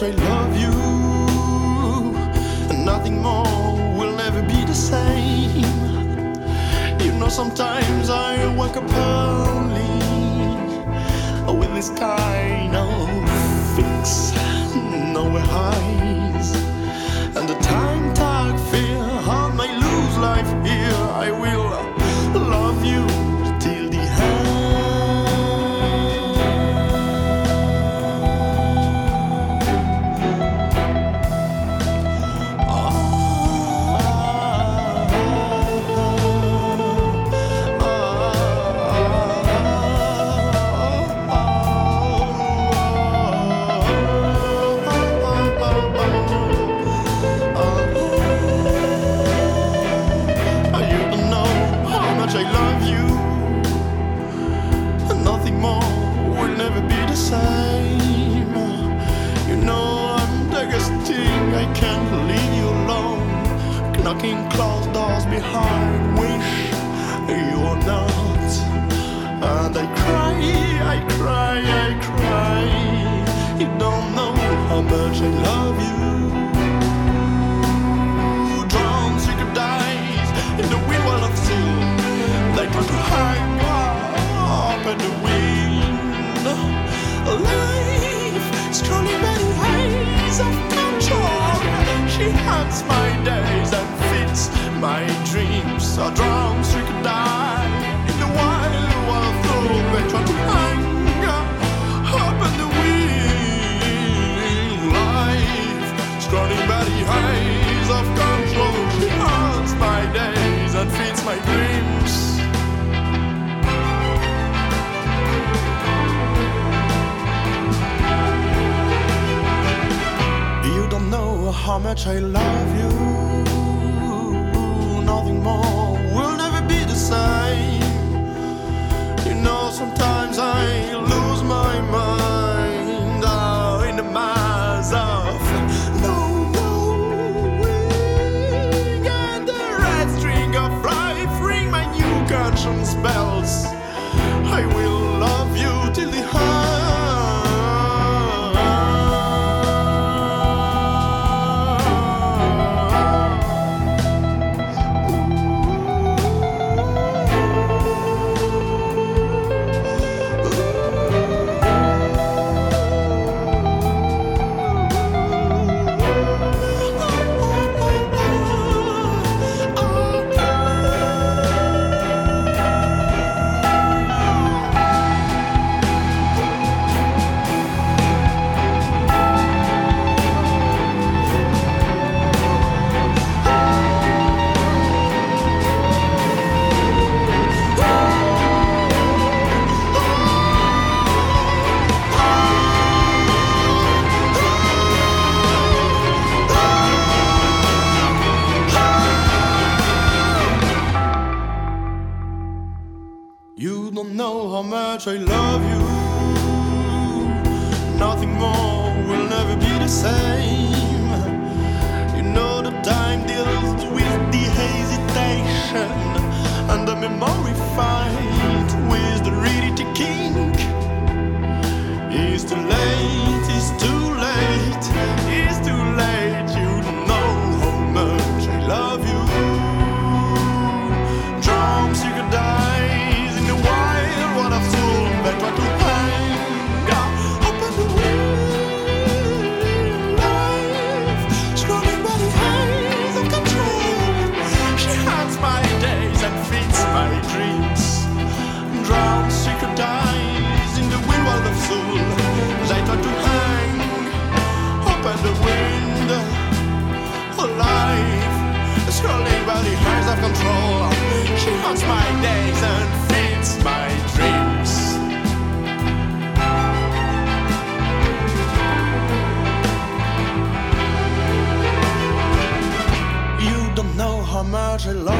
much I love you. And nothing more will never be the same. You know, sometimes I wake up early with this kind I wish you were not And I cry, I cry, I cry. You don't know how much I love you. How much I love you. Nothing more will never be the same. You know, sometimes I lose my mind oh, in the maze of no knowing. And the red string of life ring my new conscience bells. How much I love you. Nothing more will never be the same. You know the time deals with the hesitation and the memory fight scrolling by the hands of control. She haunts my days and feeds my dreams. You don't know how much I love.